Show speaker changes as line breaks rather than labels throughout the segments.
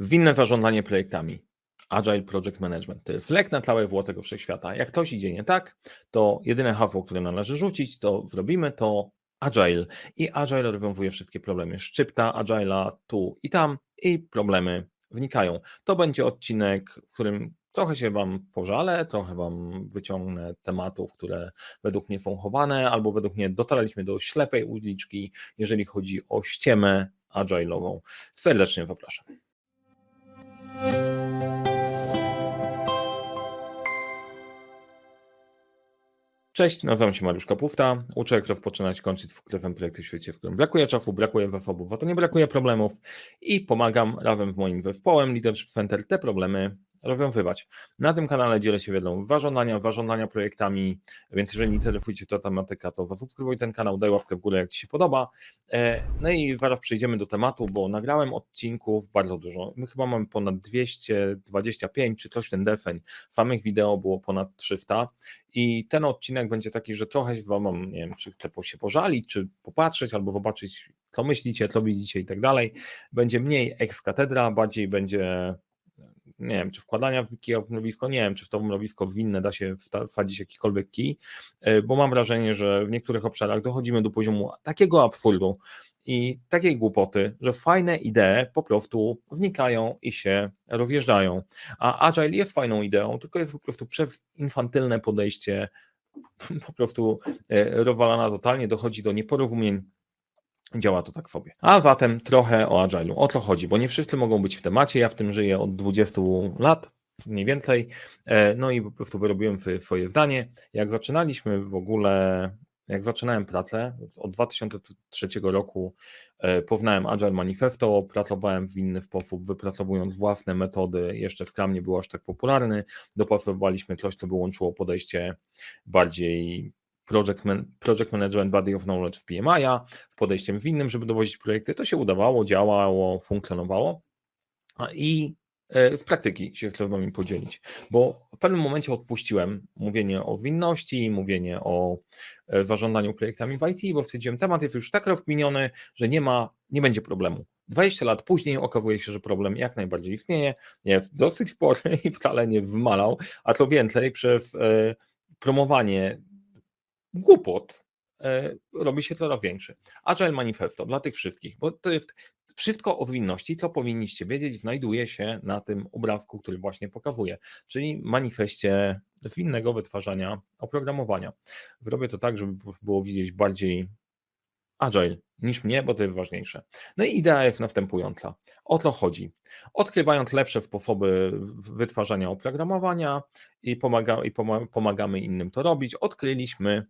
Zwinne zarządzanie projektami. Agile Project Management. To jest lek na całe wło tego wszechświata. Jak ktoś idzie nie tak, to jedyne hasło, które należy rzucić, to zrobimy to Agile. I Agile rozwiązuje wszystkie problemy. Szczypta Agile'a tu i tam i problemy wnikają. To będzie odcinek, w którym trochę się Wam pożalę, trochę Wam wyciągnę tematów, które według mnie są chowane, albo według mnie dotarliśmy do ślepej uliczki, jeżeli chodzi o ściemę agile'ową. Serdecznie zapraszam. Cześć, nazywam się Mariusz Kapufta. Uczę, jak rozpoczynać, kończyć w klewem projekty w świecie, w którym brakuje czasu, brakuje zasobów, a to nie brakuje problemów i pomagam razem z moim zespołem Leadership Center te problemy rozwiązywać. Na tym kanale dzielę się wiedzą warządania, warządania projektami, więc jeżeli interesujecie ta tematyka, to zasubskrybuj ten kanał, daj łapkę w górę, jak Ci się podoba. E, no i zaraz przejdziemy do tematu, bo nagrałem odcinków bardzo dużo. My chyba mamy ponad 225 czy coś ten defeń. Samych wideo było ponad 300 i ten odcinek będzie taki, że trochę Wam, nie wiem, czy chcę się pożalić, czy popatrzeć, albo zobaczyć, co myślicie, co widzicie i tak dalej. Będzie mniej ex katedra, bardziej będzie nie wiem, czy wkładania kija w mrowisko, nie wiem, czy w to mrowisko winne da się wsadzić jakikolwiek kij, e, bo mam wrażenie, że w niektórych obszarach dochodzimy do poziomu takiego absurdu i takiej głupoty, że fajne idee po prostu wnikają i się rozjeżdżają. A Agile jest fajną ideą, tylko jest po prostu przez infantylne podejście po prostu e, rozwalana totalnie, dochodzi do nieporozumień Działa to tak sobie. A zatem trochę o Agile'u. O co chodzi? Bo nie wszyscy mogą być w temacie. Ja w tym żyję od 20 lat, mniej więcej. E, no i po prostu wyrobiłem swoje zdanie. Jak zaczynaliśmy w ogóle, jak zaczynałem pracę, od 2003 roku e, poznałem Agile Manifesto, pracowałem w inny sposób, wypracowując własne metody. Jeszcze Scrum nie był aż tak popularny. Dopasowaliśmy coś, co by łączyło podejście bardziej project, man, project Management Body of Knowledge w PMI, w podejściem winnym, żeby dowozić projekty. To się udawało, działało, funkcjonowało i e, w praktyki się chcę z Wami podzielić, bo w pewnym momencie odpuściłem mówienie o winności, mówienie o e, zarządzaniu projektami w IT, bo stwierdziłem, temat jest już tak rozkminiony, że nie ma, nie będzie problemu. 20 lat później okazuje się, że problem jak najbardziej istnieje, jest dosyć spory i wcale nie wmalał, a to więcej przez e, promowanie głupot e, robi się coraz większy. Agile Manifesto dla tych wszystkich, bo to jest wszystko o zwinności, co powinniście wiedzieć, znajduje się na tym obrazku, który właśnie pokazuję, czyli manifestie zwinnego wytwarzania oprogramowania. Zrobię to tak, żeby było widzieć bardziej agile niż mnie, bo to jest ważniejsze. No i idea jest następująca. O to chodzi. Odkrywając lepsze sposoby wytwarzania oprogramowania i, pomaga, i pomagamy innym to robić, odkryliśmy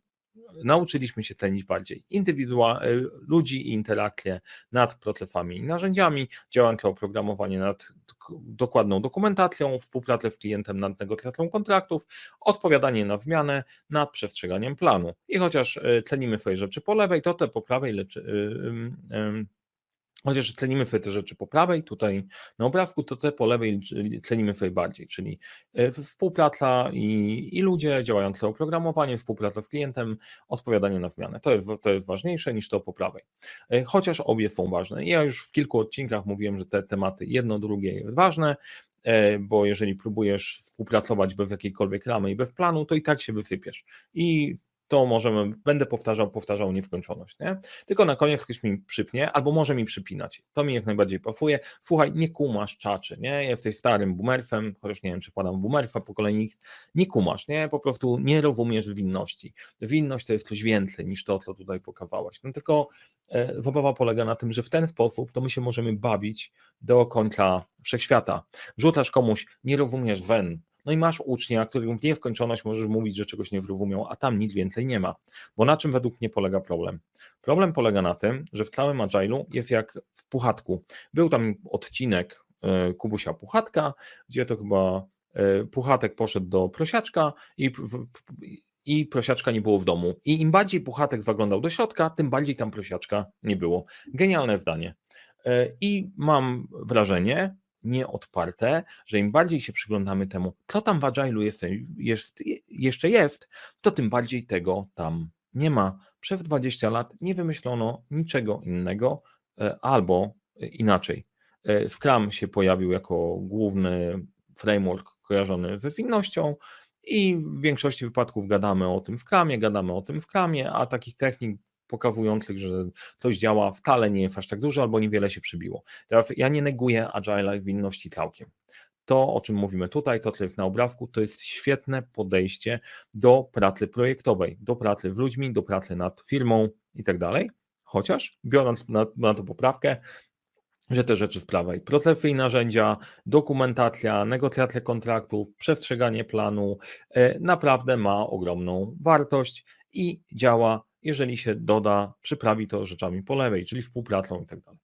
nauczyliśmy się tlenić bardziej indywidua- e, ludzi i interakcję nad procesami i narzędziami, działające oprogramowanie nad dokładną dokumentacją, współpracę z klientem nad negocjacją kontraktów, odpowiadanie na zmianę, nad przestrzeganiem planu. I chociaż e, tlenimy swoje rzeczy po lewej, to te po prawej leczy, e, Chociaż tlenimy te rzeczy po prawej, tutaj na obrazku, to te po lewej tlenimy sobie bardziej, czyli e, współpraca i, i ludzie działające oprogramowanie, współpraca z klientem, odpowiadanie na zmianę. To jest, to jest ważniejsze niż to po prawej. E, chociaż obie są ważne. Ja już w kilku odcinkach mówiłem, że te tematy jedno, drugie jest ważne, e, bo jeżeli próbujesz współpracować bez jakiejkolwiek ramy i bez planu, to i tak się wysypiesz. I to możemy, będę powtarzał, powtarzał nieskończoność, nie? Tylko na koniec ktoś mi przypnie, albo może mi przypinać. To mi jak najbardziej pasuje. Słuchaj, nie kumasz czaczy, nie? Ja jesteś starym boomerfem, chociaż nie wiem, czy wkładam boomerfa po kolei, nie kumasz, nie? Po prostu nie rozumiesz winności. Winność to jest coś więcej niż to, co tutaj pokazałeś. No tylko e, zabawa polega na tym, że w ten sposób to my się możemy bawić do końca wszechświata. Wrzucasz komuś, nie rozumiesz wen, no i masz ucznia, który w nieskończoność możesz mówić, że czegoś nie zrozumiał, a tam nic więcej nie ma. Bo na czym według mnie polega problem? Problem polega na tym, że w całym Agile'u jest jak w Puchatku. Był tam odcinek e, Kubusia Puchatka, gdzie to chyba e, Puchatek poszedł do prosiaczka i i prosiaczka nie było w domu. I im bardziej Puchatek zaglądał do środka, tym bardziej tam prosiaczka nie było. Genialne zdanie. E, I mam wrażenie, nieodparte, że im bardziej się przyglądamy temu, co tam w Agile'u jest, jest, jeszcze jest, to tym bardziej tego tam nie ma. Przez 20 lat nie wymyślono niczego innego, e, albo inaczej. Scrum się pojawił jako główny framework kojarzony wywinnością i w większości wypadków gadamy o tym w kramie, gadamy o tym w kramie, a takich technik pokazujących, że coś działa wcale nie jest aż tak dużo albo niewiele się przybiło. Teraz ja nie neguję agile winności całkiem. To, o czym mówimy tutaj, to tyle na obrazku, to jest świetne podejście do pracy projektowej, do pracy z ludźmi, do pracy nad firmą i tak dalej. Chociaż biorąc na, na to poprawkę, że te rzeczy w prawej, procesy i narzędzia, dokumentacja, negocjacja kontraktów, przestrzeganie planu e, naprawdę ma ogromną wartość i działa, jeżeli się doda, przyprawi to rzeczami po lewej, czyli współpracą i tak dalej.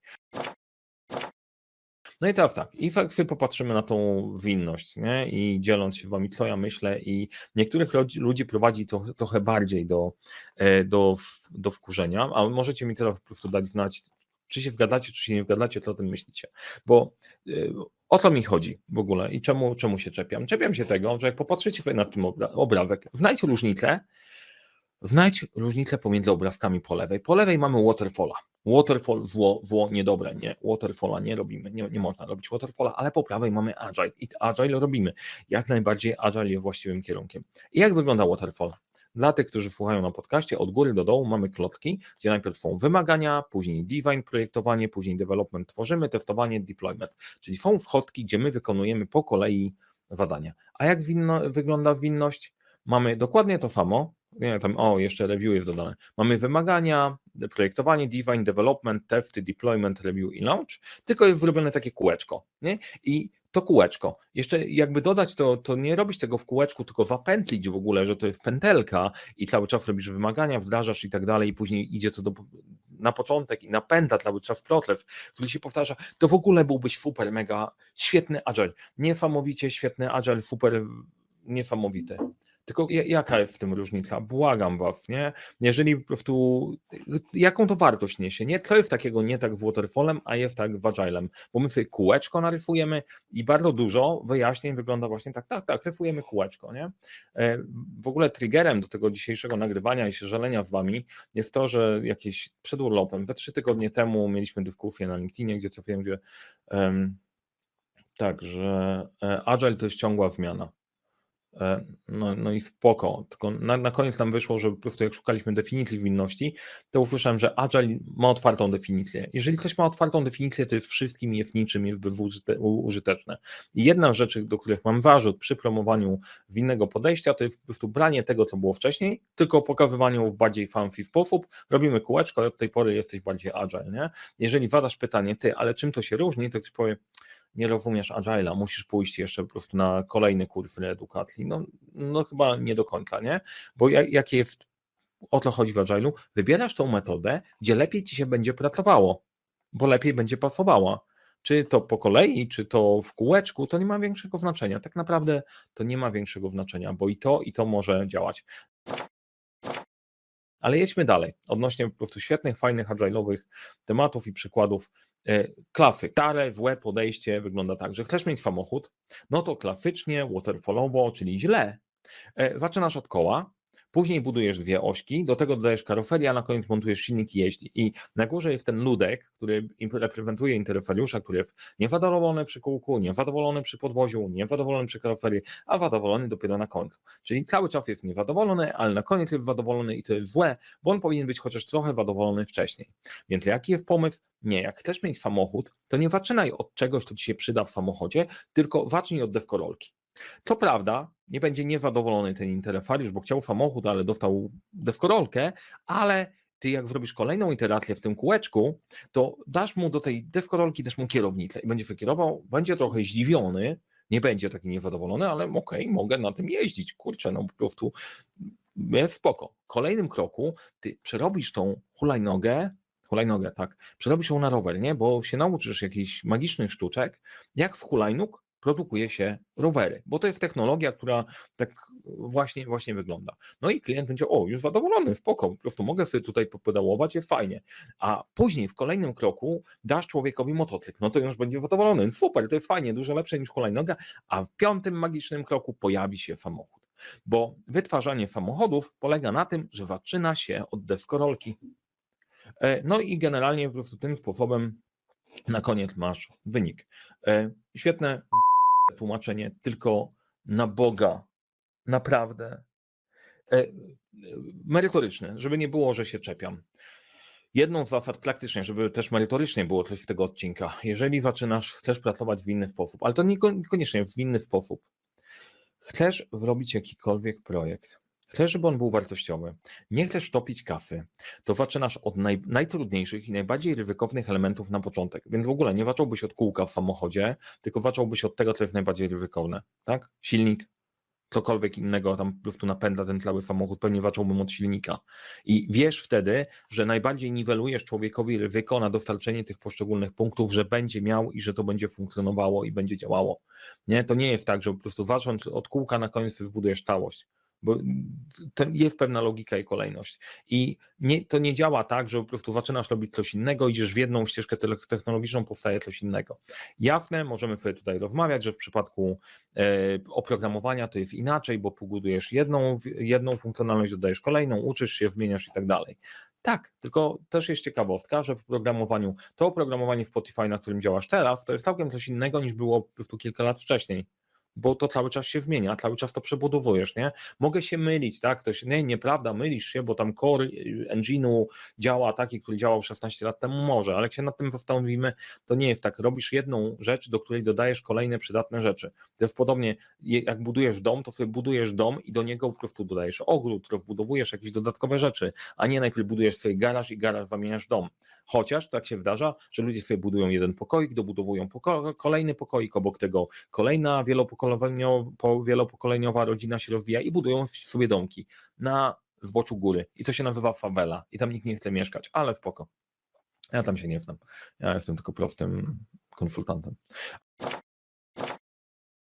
No i teraz tak, i fakty popatrzymy na tą winność, nie? I dzieląc się wami, co ja myślę, i niektórych ludzi prowadzi to trochę bardziej do, e, do, do wkurzenia, a możecie mi teraz po prostu dać znać, czy się wgadacie, czy się nie wgadacie, to o tym myślicie. Bo y, o to mi chodzi w ogóle i czemu, czemu się czepiam? Czepiam się tego, że jak popatrzycie na tym obra obrazek, znajdź różnicę, znajdź różnicę pomiędzy obrazkami po lewej. Po lewej mamy waterfalla. Waterfall zło, zło, niedobre, nie, waterfalla nie robimy, nie, nie można robić waterfalla, ale po prawej mamy agile i agile robimy. Jak najbardziej agile jest właściwym kierunkiem. I jak wygląda waterfall? Dla tych, którzy słuchają na podcaście, od góry do dołu mamy klocki, gdzie najpierw są wymagania, później design, projektowanie, później development, tworzymy, testowanie, deployment. Czyli są wchodki, gdzie my wykonujemy po kolei zadania. A jak winno, wygląda winność? Mamy dokładnie to samo, nie, tam, o, jeszcze review jest dodane. Mamy wymagania, projektowanie, design, development, testy, deployment, review i launch, tylko jest zrobione takie kółeczko. Nie? I to kółeczko. Jeszcze jakby dodać to, to nie robić tego w kółeczku, tylko zapętlić w ogóle, że to jest pętelka i cały czas robisz wymagania, wdrażasz i tak dalej i później idzie to do, na początek i napędza cały czas proces, który się powtarza, to w ogóle byłbyś super, mega świetny agile. Niesamowicie świetny agile, super niesamowity. Tylko jaka jest w tym różnica? Błagam was, nie? Jeżeli po prostu, jaką to wartość niesie, nie? To jest takiego nie tak z waterfallem, a jest tak z agilem, bo my sobie kółeczko narysujemy i bardzo dużo wyjaśnień wygląda właśnie tak, tak, tak, rysujemy kółeczko, nie? E, w ogóle triggerem do tego dzisiejszego nagrywania i się żalenia z wami jest to, że jakieś przed urlopem, we trzy tygodnie temu mieliśmy dyskusję na LinkedInie, gdzie trafiłem, gdzie um, tak, że e, agile to jest ciągła zmiana. E, no, no i spoko. Tylko na, na koniec nam wyszło, że po prostu jak szukaliśmy definicji winności, to usłyszałem, że Agile ma otwartą definicję. Jeżeli ktoś ma otwartą definicję, to jest wszystkim, jest niczym, jest użyteczne. I jedna z rzeczy, do których mam zarzut przy promowaniu winnego podejścia, to jest po prostu branie tego, co było wcześniej, tylko pokazywaniu w bardziej fancy sposób. Robimy kółeczko i od tej pory jesteś bardziej Agile. Nie? Jeżeli wadasz pytanie, ty, ale czym to się różni, to ktoś powie, nie rozumiesz Agile'a, musisz pójść jeszcze po prostu na kolejny kurs reedukacji. No, no chyba nie do końca, nie? Bo jakie jest, o co chodzi w Agile'u? Wybierasz tą metodę, gdzie lepiej ci się będzie pracowało, bo lepiej będzie pasowała. Czy to po kolei, czy to w kółeczku, to nie ma większego znaczenia. Tak naprawdę to nie ma większego znaczenia, bo i to, i to może działać. Ale jedźmy dalej. Odnośnie po prostu świetnych, fajnych, agile'owych tematów i przykładów E, klafy. Stare, złe podejście wygląda tak, że chcesz mieć samochód, no to klasycznie, waterfallowo, czyli źle. E, zaczynasz od koła, Później budujesz dwie ośki, do tego dodajesz karoferię, a na koniec montujesz silnik i jeździ. I na górze jest ten ludek, który reprezentuje interesariusza, który jest niezadowolony przy kółku, niezadowolony przy podwoziu, niezadowolony przy karoferii, a zadowolony dopiero na końcu. Czyli cały czas jest niezadowolony, ale na koniec jest zadowolony i to jest złe, bo on powinien być chociaż trochę zadowolony wcześniej. Więc jaki jest pomysł? Nie, jak chcesz mieć samochód, to nie zaczynaj od czegoś, co ci się przyda w samochodzie, tylko zacznij od deskorolki. To prawda, nie będzie niezadowolony ten interfariusz, bo chciał samochód, ale dostał deskorolkę, ale ty jak zrobisz kolejną iterację w tym kółeczku, to dasz mu do tej deskorolki też mu kierownicę i będzie wykierował, będzie trochę zdziwiony, nie będzie taki niezadowolony, ale okej, okay, mogę na tym jeździć, kurczę, no po prostu jest spoko. W kolejnym kroku ty przerobisz tą hulajnogę, hulajnogę, tak, przerobisz ją na rower, nie, bo się nauczysz jakichś magicznych sztuczek, jak w hulajnóg produkuje się rowery, bo to jest technologia, która tak właśnie, właśnie wygląda. No i klient będzie, o, już zadowolony, spoko, po prostu mogę sobie tutaj popedałować, jest fajnie. A później w kolejnym kroku dasz człowiekowi motocykl, no to już będzie zadowolony, super, to jest fajnie, dużo lepsze niż hulajnoga, a w piątym magicznym kroku pojawi się samochód. Bo wytwarzanie samochodów polega na tym, że zaczyna się od deskorolki. E, no i generalnie po prostu tym sposobem Na koniec masz wynik. E, świetne tłumaczenie, tylko na Boga. Naprawdę. E, merytoryczne, żeby nie było, że się czepiam. Jedną z zasad praktycznie, żeby też merytorycznie było coś w tego odcinka. Jeżeli zaczynasz, chcesz pracować w inny sposób, ale to niekoniecznie w inny sposób. Chcesz zrobić jakikolwiek projekt, chcesz, żeby on był wartościowy, nie chcesz topić kafy, to zaczynasz od naj, najtrudniejszych i najbardziej ryzykownych elementów na początek. Więc w ogóle nie zacząłbyś od kółka w samochodzie, tylko zacząłbyś od tego, co jest najbardziej ryzykowne. Tak? Silnik, cokolwiek innego tam po prostu napędza ten cały samochód, pewnie zacząłbym od silnika. I wiesz wtedy, że najbardziej niwelujesz człowiekowi ryzyko na dostarczenie tych poszczególnych punktów, że będzie miał i że to będzie funkcjonowało i będzie działało. Nie? To nie jest tak, że po prostu zacząć od kółka, na koniec zbudujesz całość bo jest pewna logika i kolejność. I nie, to nie działa tak, że po prostu zaczynasz robić coś innego, idziesz w jedną ścieżkę technologiczną, powstaje coś innego. Jasne, możemy sobie tutaj rozmawiać, że w przypadku e, oprogramowania to jest inaczej, bo pobudujesz jedną, jedną funkcjonalność, dodajesz kolejną, uczysz się, zmieniasz i tak dalej. Tak, tylko też jest ciekawostka, że w programowaniu, to oprogramowanie Spotify, na którym działasz teraz, to jest całkiem coś innego niż było po prostu kilka lat wcześniej bo to cały czas się zmienia, cały czas to przebudowujesz, nie? Mogę się mylić, tak? To się, nie, nieprawda, mylisz się, bo tam core y, engine'u działa taki, który działał 16 lat temu, może, ale jak się nad tym zastanowimy, to nie jest tak. Robisz jedną rzecz, do której dodajesz kolejne przydatne rzeczy. To jest podobnie, jak budujesz dom, to sobie budujesz dom i do niego po prostu dodajesz ogród, rozbudowujesz jakieś dodatkowe rzeczy, a nie najpierw budujesz swój garaż i garaż zamieniasz dom. Chociaż tak się zdarza, że ludzie sobie budują jeden pokoik, dobudowują poko kolejny pokoik, obok tego kolejna wielopokoleniowa rodzina się rozwija i budują sobie domki na zboczu góry. I to się nazywa favela. I tam nikt nie chce mieszkać, ale w poko. Ja tam się nie znam. Ja jestem tylko prostym konsultantem.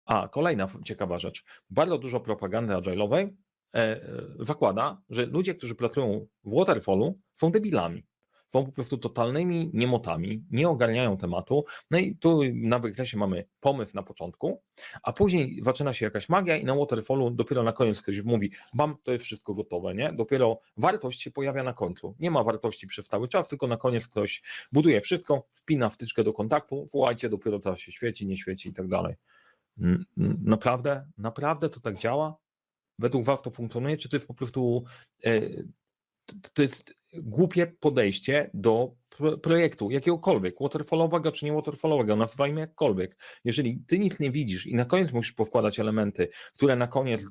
A, kolejna ciekawa rzecz. Bardzo dużo propagandy agile'owej e, e, zakłada, że ludzie, którzy pracują w waterfallu są debilami są po prostu totalnymi niemotami, nie ogarniają tematu. No i tu na wykresie mamy pomysł na początku, a później zaczyna się jakaś magia i na waterfallu dopiero na koniec ktoś mówi, bam, to jest wszystko gotowe, nie? Dopiero wartość się pojawia na końcu. Nie ma wartości przez cały czas, tylko na koniec ktoś buduje wszystko, wpina wtyczkę do kontaktu, wołajcie, dopiero teraz się świeci, nie świeci i tak dalej. Naprawdę? Naprawdę to tak działa? Według Was to funkcjonuje? Czy to jest po prostu e, to jest głupie podejście do projektu, jakiegokolwiek, waterfallowego czy nie waterfallowego, nazywajmy jakkolwiek. Jeżeli ty nic nie widzisz i na koniec musisz powkładać elementy, które na koniec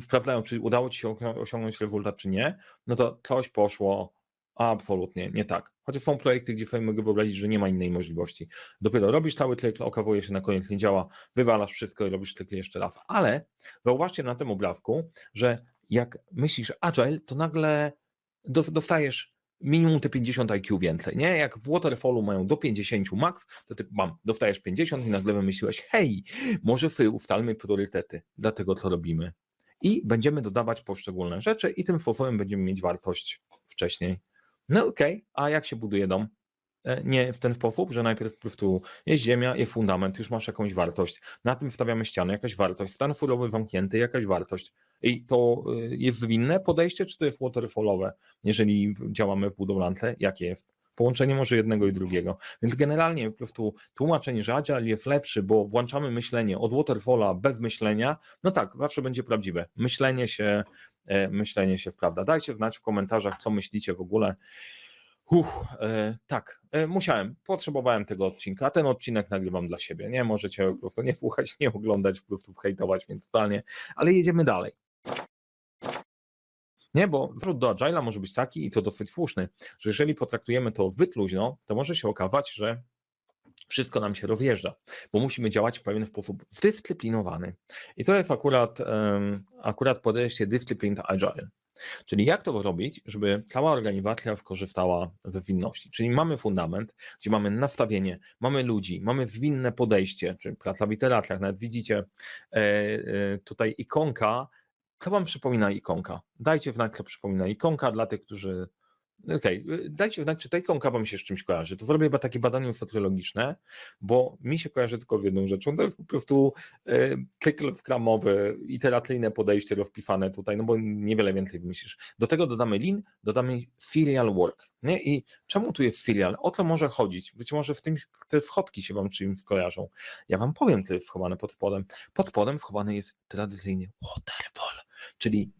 sprawdzają, czy udało ci się osiągnąć rezultat, czy nie, no to coś poszło absolutnie nie tak. Chociaż są projekty, gdzie sobie mogę wyobrazić, że nie ma innej możliwości. Dopiero robisz cały cykl, okazuje się na koniec nie działa, wywalasz wszystko i robisz cykl jeszcze raz. Ale zauważcie na tym obrazku, że jak myślisz agile, to nagle dostajesz minimum te 50 IQ więcej, nie? Jak w Waterfallu mają do 50 max, to ty mam, dostajesz 50 i nagle wymyśliłeś, hej, może wy ustalmy priorytety dla tego, co robimy. I będziemy dodawać poszczególne rzeczy i tym sposobem będziemy mieć wartość wcześniej. No okej, okay. a jak się buduje dom? E, nie w ten sposób, że najpierw po prostu jest ziemia, jest fundament, już masz jakąś wartość, na tym wstawiamy ścianę, jakaś wartość, stan furowy zamknięty, jakaś wartość. I to y, jest zwinne podejście, czy to jest waterfallowe, jeżeli działamy w budowlance? Jakie jest? Połączenie może jednego i drugiego. Więc generalnie po prostu tłumaczenie, że Agile jest lepszy, bo włączamy myślenie od waterfalla bez myślenia, no tak, zawsze będzie prawdziwe. Myślenie się, e, myślenie się wprawda. Dajcie znać w komentarzach, co myślicie w ogóle. Uff, e, tak, e, musiałem, potrzebowałem tego odcinka. Ten odcinek nagrywam dla siebie. Nie możecie po prostu nie słuchać, nie oglądać, po prostu hejtować, więc totalnie, ale jedziemy dalej. Nie, bo wrót do Agile'a może być taki i to dosyć słuszny, że jeżeli potraktujemy to zbyt luźno, to może się okazać, że wszystko nam się rozjeżdża, bo musimy działać w pewien sposób zdyscyplinowany. I to jest akurat, um, akurat podejście Disciplined Agile. Czyli jak to robić, żeby cała organizacja skorzystała ze zwinności? Czyli mamy fundament, gdzie mamy nastawienie, mamy ludzi, mamy zwinne podejście, czy praca w iteracjach, nawet widzicie e, e, tutaj ikonka, co wam przypomina ikonka? Dajcie znać, co przypomina ikonka dla tych, którzy Okej, y, dajcie znać, czy tej kawa mi się z czymś kojarzy. To zrobię chyba takie badanie futurologiczne, bo mi się kojarzy tylko w jedną rzeczą. To jest po prostu y, cykl wkramowy, iteracyjne podejście rozpisane tutaj, no bo niewiele więcej wymyślisz. Do tego dodamy lean, dodamy filial work. Nie? I czemu tu jest filial? O to może chodzić. Być może w tym te wchodki się wam czymś kojarzą. Ja wam powiem, co jest schowane pod spodem. Pod spodem schowany jest tradycyjnie waterfall, czyli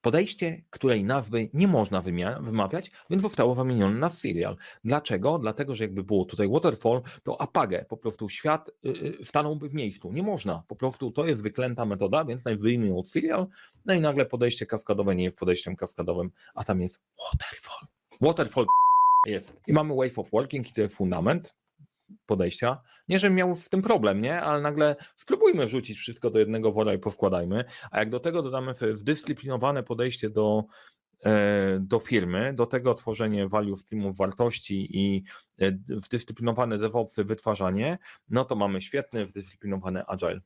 podejście, której nazwy nie można wymawiać, więc zostało wymienione na filial. Dlaczego? Dlatego, że jakby było tutaj waterfall, to apagę, po prostu świat y, y, stanąłby w miejscu. Nie można, po prostu to jest wyklęta metoda, więc najwyjmie od filial, no i nagle podejście kaskadowe nie jest podejściem kaskadowym, a tam jest waterfall. Waterfall jest. I mamy wave of working i to jest fundament podejścia. Nie, żebym miał w tym problem, nie? Ale nagle spróbujmy wrzucić wszystko do jednego wora i powkładajmy. A jak do tego dodamy zdyscyplinowane podejście do, e, do firmy, do tego tworzenie value streamów wartości i zdyscyplinowane DevOpsy wytwarzanie, no to mamy świetny, zdyscyplinowany agile.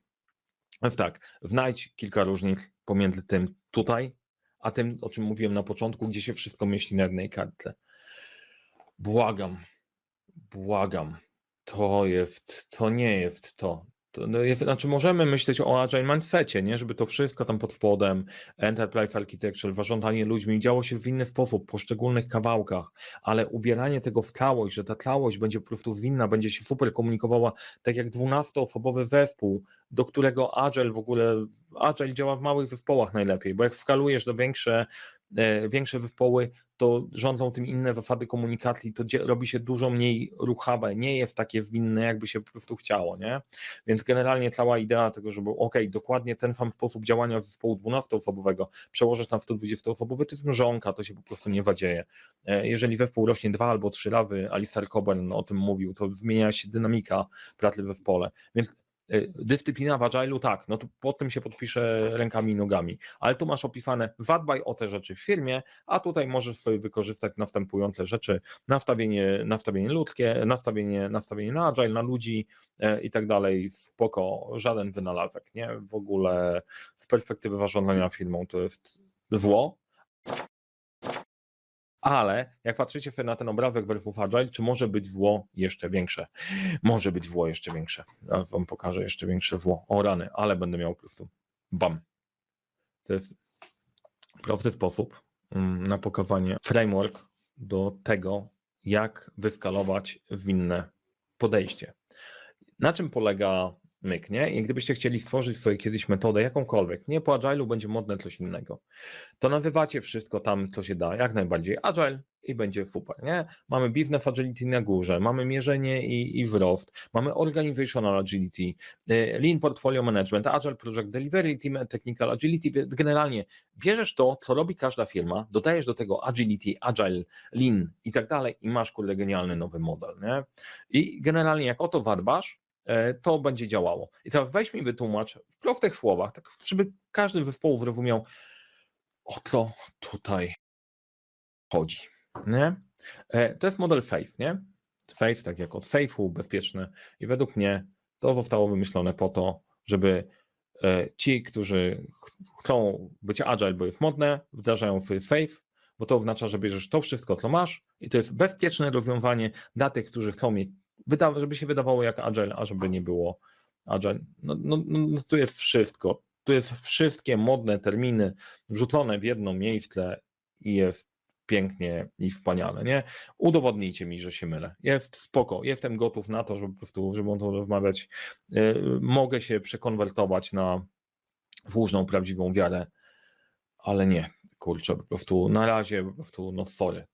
Więc tak, znajdź kilka różnic pomiędzy tym tutaj, a tym, o czym mówiłem na początku, gdzie się wszystko myśli na jednej kartle. Błagam, błagam to jest, to nie jest to. to no jest, znaczy możemy myśleć o Agile Mindsetie, nie? żeby to wszystko tam pod spodem, Enterprise Architecture, zarządzanie ludźmi działo się w inny sposób, w poszczególnych kawałkach, ale ubieranie tego w całość, że ta całość będzie po prostu zwinna, będzie się super komunikowała, tak jak 12-osobowy zespół, do którego Agile w ogóle, Agile działa w małych zespołach najlepiej, bo jak wkalujesz do większe, e, większe zespoły, to rządzą tym inne zasady komunikacji, to robi się dużo mniej ruchawe, nie jest takie zwinne, jakby się po prostu chciało, nie? Więc generalnie cała idea tego, żeby ok, dokładnie ten sam sposób działania zespołu 12-osobowego przełożyć na 120-osobowy, to jest mrzonka, to się po prostu nie zadzieje. E, jeżeli zespół rośnie dwa albo trzy razy, Alistair Coburn o tym mówił, to zmienia się dynamika pracy w zespole. Więc dyscyplina w agile'u, tak, no to po tym się podpiszę rękami i nogami, ale tu masz opisane zadbaj o te rzeczy w firmie, a tutaj możesz sobie wykorzystać następujące rzeczy, nastawienie, nastawienie ludzkie, nastawienie, nastawienie na agile, na ludzi e, i tak dalej, spoko, żaden wynalazek, nie, w ogóle z perspektywy zarządzania firmą to jest zło, ale jak patrzycie sobie na ten obrazek Werewolf Agile, czy może być zło jeszcze większe? Może być zło jeszcze większe. Ja wam pokażę jeszcze większe zło. O rany, ale będę miał po prostu bam. To jest prosty sposób mm, na pokazanie framework do tego, jak wyskalować zwinne podejście. Na czym polega myk, nie? I gdybyście chcieli stworzyć sobie kiedyś metodę jakąkolwiek, nie po Agile'u będzie modne coś innego, to nazywacie wszystko tam, co się da, jak najbardziej Agile i będzie super, nie? Mamy Business Agility na górze, mamy mierzenie i, i wzrost, mamy Organizational Agility, y, Lean Portfolio Management, Agile Project Delivery, Team Technical Agility, generalnie bierzesz to, co robi każda firma, dodajesz do tego Agility, Agile, Lean i tak dalej i masz kurde genialny nowy model, nie? I generalnie jak o to to będzie działało. I teraz weź mi wytłumacz w prostych słowach, tak żeby każdy zespołu zrozumiał, o co tutaj chodzi. Nie? E, to jest model FAIF, nie? FAIF, tak jak od FAIFu, bezpieczny i według mnie to zostało wymyślone po to, żeby e, ci, którzy chcą być agile, bo jest modne, wdrażają FAIF, bo to oznacza, że bierzesz to wszystko, co masz i to jest bezpieczne rozwiązanie dla tych, którzy chcą mieć wyda, żeby się wydawało jak Agile, a żeby nie było Agile. No, no, no, no tu jest wszystko. Tu jest wszystkie modne terminy wrzucone w jedno miejsce i jest pięknie i wspaniale, nie? Udowodnijcie mi, że się mylę. Jest spoko, jestem gotów na to, żeby po prostu, żeby o to rozmawiać. Yy, mogę się przekonwertować na włóżną, prawdziwą wiarę, ale nie, kurczę, po prostu na razie po prostu, no sorry,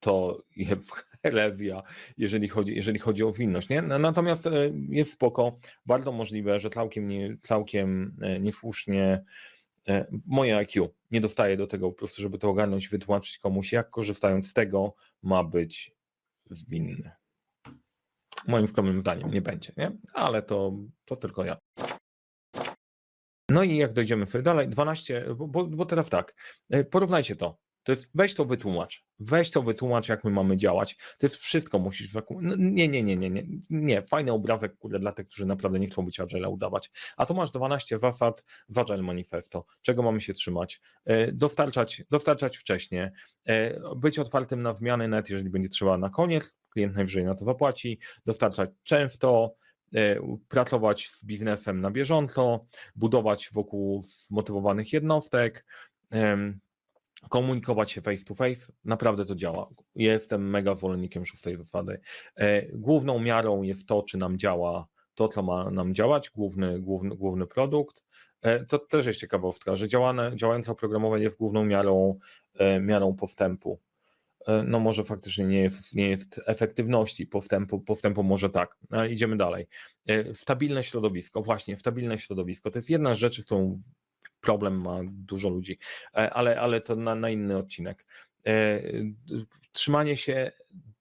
to jest herezja, jeżeli chodzi, jeżeli chodzi o winność. Nie? Natomiast e, jest spoko, bardzo możliwe, że całkiem, nie, całkiem e, niesłusznie e, moje IQ nie dostaje do tego po prostu, żeby to ogarnąć, wytłumaczyć komuś, jak korzystając z tego ma być zwinny. Moim skromnym zdaniem nie będzie, nie? ale to, to tylko ja. No i jak dojdziemy dalej, 12, bo, bo teraz tak, porównajcie to. To jest, weź to wytłumacz. Weź to wytłumacz, jak my mamy działać. To jest wszystko, musisz. No, nie, nie, nie, nie, nie. Nie, fajny obrazek kurde, dla tych, którzy naprawdę nie chcą być Agile udawać. A tu masz 12 zasad w Agile Manifesto. Czego mamy się trzymać? E, dostarczać, dostarczać wcześniej. E, być otwartym na zmiany net, jeżeli będzie trzeba na koniec. Klient najwyżej na to zapłaci. Dostarczać często e, pracować z biznesem na bieżąco, budować wokół zmotywowanych jednostek, komunikować się face to face, naprawdę to działa. Jestem mega zwolennikiem szóstej zasady. E, główną miarą jest to, czy nam działa to, co ma nam działać, główny, główny, główny produkt. E, to też jest ciekawostka, że działane, działające oprogramowanie jest główną miarą, e, miarą postępu. No może faktycznie nie jest, nie jest efektywności postępu, postępu może tak, ale idziemy dalej. Stabilne środowisko, właśnie, stabilne środowisko, to jest jedna z rzeczy, którą problem ma dużo ludzi, e, ale, ale to na, na inny odcinek. E, trzymanie się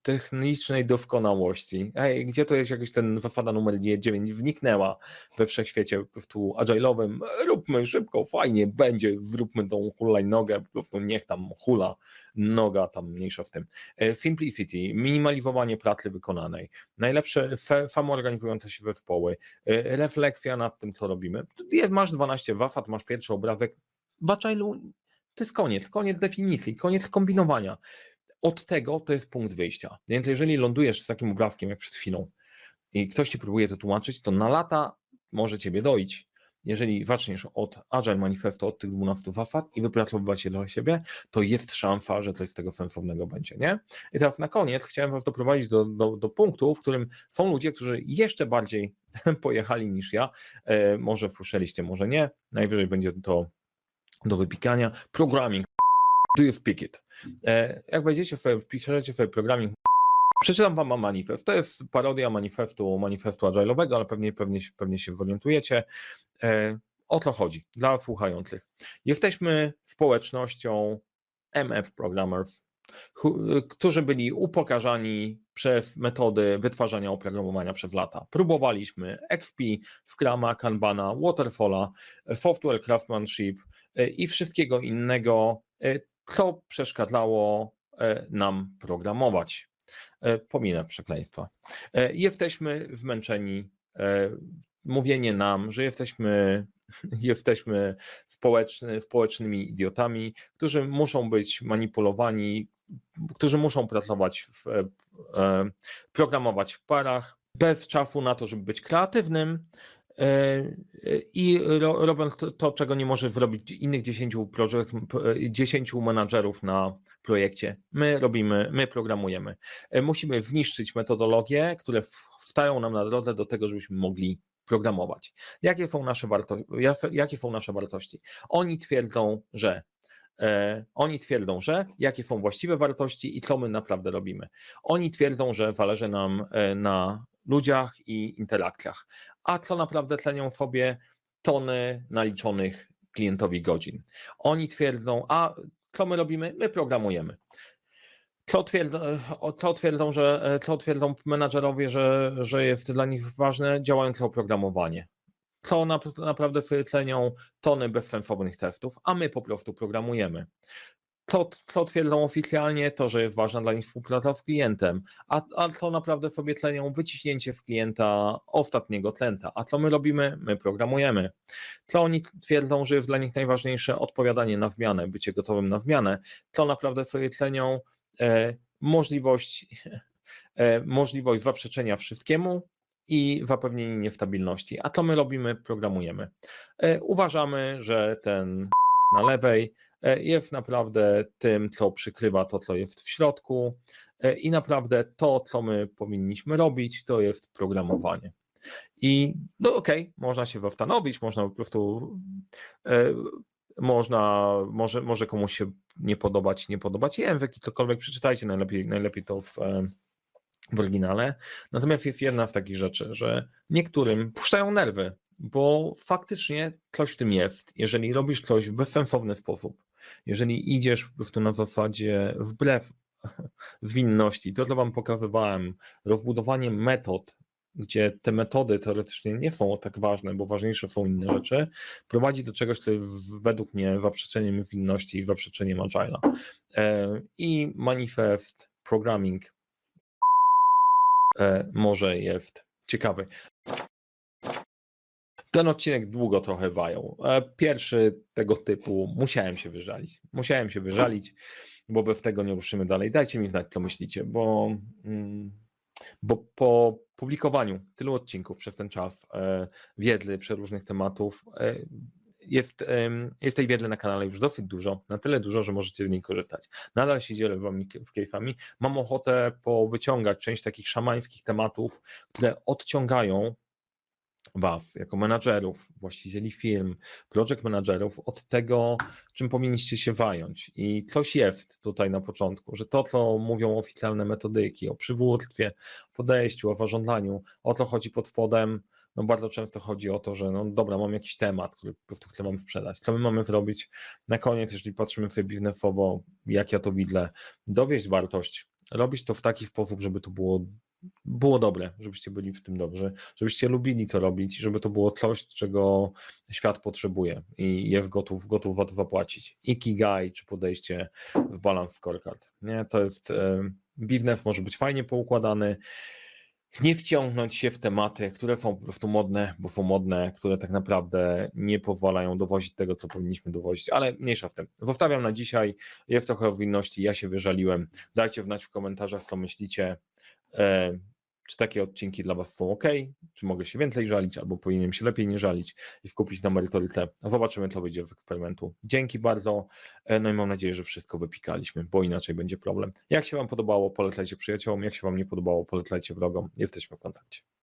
technicznej doskonałości. Ej, gdzie to jest jakiś ten zasada numer 9 wniknęła we wszechświecie po prostu agile'owym, róbmy szybko, fajnie będzie, zróbmy tą hulajnogę, po prostu niech tam hula noga, tam mniejsza z tym. E, simplicity, minimalizowanie pracy wykonanej, najlepsze samoorganizujące się zespoły, e, refleksja nad tym, co robimy. Masz 12 wafat, masz pierwszy obrazek, w agile'u to jest koniec, koniec definicji, koniec kombinowania od tego to jest punkt wyjścia. Więc jeżeli lądujesz z takim obrazkiem jak przed chwilą i ktoś ci próbuje to tłumaczyć, to na lata może ciebie dojść. Jeżeli zaczniesz od Agile Manifesto, od tych 12 zasad i wypracowywać je dla siebie, to jest szansa, że coś z tego sensownego będzie, nie? I teraz na koniec chciałem was doprowadzić do, do, do punktu, w którym są ludzie, którzy jeszcze bardziej pojechali niż ja. E, może słyszeliście, może nie. Najwyżej będzie to do wypikania. Programming you speak it? E, jak wejdziecie sobie, wpiszecie sobie programming, przeczytam wam manifest. To jest parodia manifestu, manifestu agile'owego, ale pewnie, pewnie, pewnie się zorientujecie. E, o co chodzi dla słuchających? Jesteśmy społecznością MF Programmers, którzy byli upokarzani przez metody wytwarzania oprogramowania przez lata. Próbowaliśmy XP, Scrama, Kanbana, Waterfalla, Software Craftsmanship e, i wszystkiego innego co przeszkadzało e, nam programować. E, pominę przekleństwa. E, jesteśmy zmęczeni. Mówienie nam, że jesteśmy, jesteśmy społeczny, społecznymi idiotami, którzy muszą być manipulowani, którzy muszą pracować, w, programować w parach, bez czasu na to, żeby być kreatywnym, i robiąc to, czego nie może zrobić innych 10, projekt, 10 menadżerów na projekcie. My robimy, my programujemy. E, musimy zniszczyć metodologie, które wstają nam na drodze do tego, żebyśmy mogli programować. Jakie są nasze, warto, jakie są nasze wartości? Oni twierdzą, że e, oni twierdzą, że jakie są właściwe wartości i co my naprawdę robimy. Oni twierdzą, że zależy nam na ludziach i interakcjach a co naprawdę tlenią sobie tony naliczonych klientowi godzin. Oni twierdzą, a co my robimy? My programujemy. Co twierdzą, co twierdzą, że, co twierdzą menadżerowie, że, że jest dla nich ważne? Działające oprogramowanie. Co na, naprawdę tlenią tony bezsensownych testów, a my po prostu programujemy. To, co twierdzą oficjalnie, to, że jest ważna dla nich współpraca z klientem, a, a to naprawdę sobie tlenią wyciśnięcie w klienta ostatniego tlenta. A co my robimy? My programujemy. Co oni twierdzą, że jest dla nich najważniejsze? Odpowiadanie na zmianę, bycie gotowym na zmianę. Co naprawdę sobie tlenią? E, możliwość, e, możliwość zaprzeczenia wszystkiemu, i zapewnienie niestabilności. A to my robimy, programujemy. E, uważamy, że ten na lewej jest naprawdę tym, co przykrywa to, co jest w środku e, i naprawdę to, co my powinniśmy robić, to jest programowanie. I no okej, okay, można się zastanowić, można po prostu e, można, może, może komuś się nie podobać, nie podobać język i cokolwiek przeczytajcie, najlepiej, najlepiej to w, w oryginale. Natomiast jest jedna z takich rzeczy, że niektórym puszczają nerwy, bo faktycznie coś w tym jest. Jeżeli robisz coś w bezsensowny sposób, jeżeli idziesz po prostu na zasadzie wbrew zwinności, to co Wam pokazywałem, rozbudowanie metod gdzie te metody teoretycznie nie są tak ważne, bo ważniejsze są inne rzeczy, prowadzi do czegoś, co jest według mnie zaprzeczeniem winności i zaprzeczeniem agile'a. E, I manifest programming e, może jest ciekawy. Ten odcinek długo trochę wajął. E, pierwszy tego typu musiałem się wyżalić. Musiałem się wyżalić, bo bez tego nie ruszymy dalej. Dajcie mi znać, co myślicie, bo, mm, bo po publikowaniu tylu odcinków przez ten czas, e, wiedzy przeróżnych tematów, e, jest, jest tej wiedzy na kanale już dosyć dużo, na tyle dużo, że możecie w niej korzystać. Nadal się dzielę wami w case'ami. Mam ochotę powyciągać część takich szamańskich tematów, które odciągają Was, jako menadżerów, właścicieli firm, project managerów, od tego, czym powinniście się zająć. I coś jest tutaj na początku, że to, co mówią oficjalne metodyki o przywództwie, podejściu, o zarządzaniu, o to chodzi pod spodem, no bardzo często chodzi o to, że no dobra, mam jakiś temat, który po prostu chcę Wam sprzedać. Co my mamy zrobić na koniec, jeżeli patrzymy sobie biznesowo, jak ja to widzę, dowieść wartość, robić to w taki sposób, żeby to było było dobre, żebyście byli w tym dobrzy, żebyście lubili to robić, żeby to było coś, czego świat potrzebuje i jest gotów, gotów za to zapłacić. Ikigai czy podejście w balance scorecard. Nie, to jest biznes może być fajnie poukładany, nie wciągnąć się w tematy, które są po prostu modne, bo są modne, które tak naprawdę nie pozwalają dowozić tego, co powinniśmy dowozić, ale mniejsza w tym. Zostawiam na dzisiaj, jest trochę winności, ja się wyżaliłem. Dajcie znać w komentarzach, co myślicie. Czy takie odcinki dla Was są ok, czy mogę się więcej żalić, albo powinienem się lepiej nie żalić i skupić na merytoryce. Zobaczymy, co wyjdzie z eksperymentu. Dzięki bardzo, e, no i mam nadzieję, że wszystko wypikaliśmy, bo inaczej będzie problem. Jak się Wam podobało, polecajcie przyjaciołom, jak się Wam nie podobało, polecajcie wrogom. Jesteśmy w kontakcie.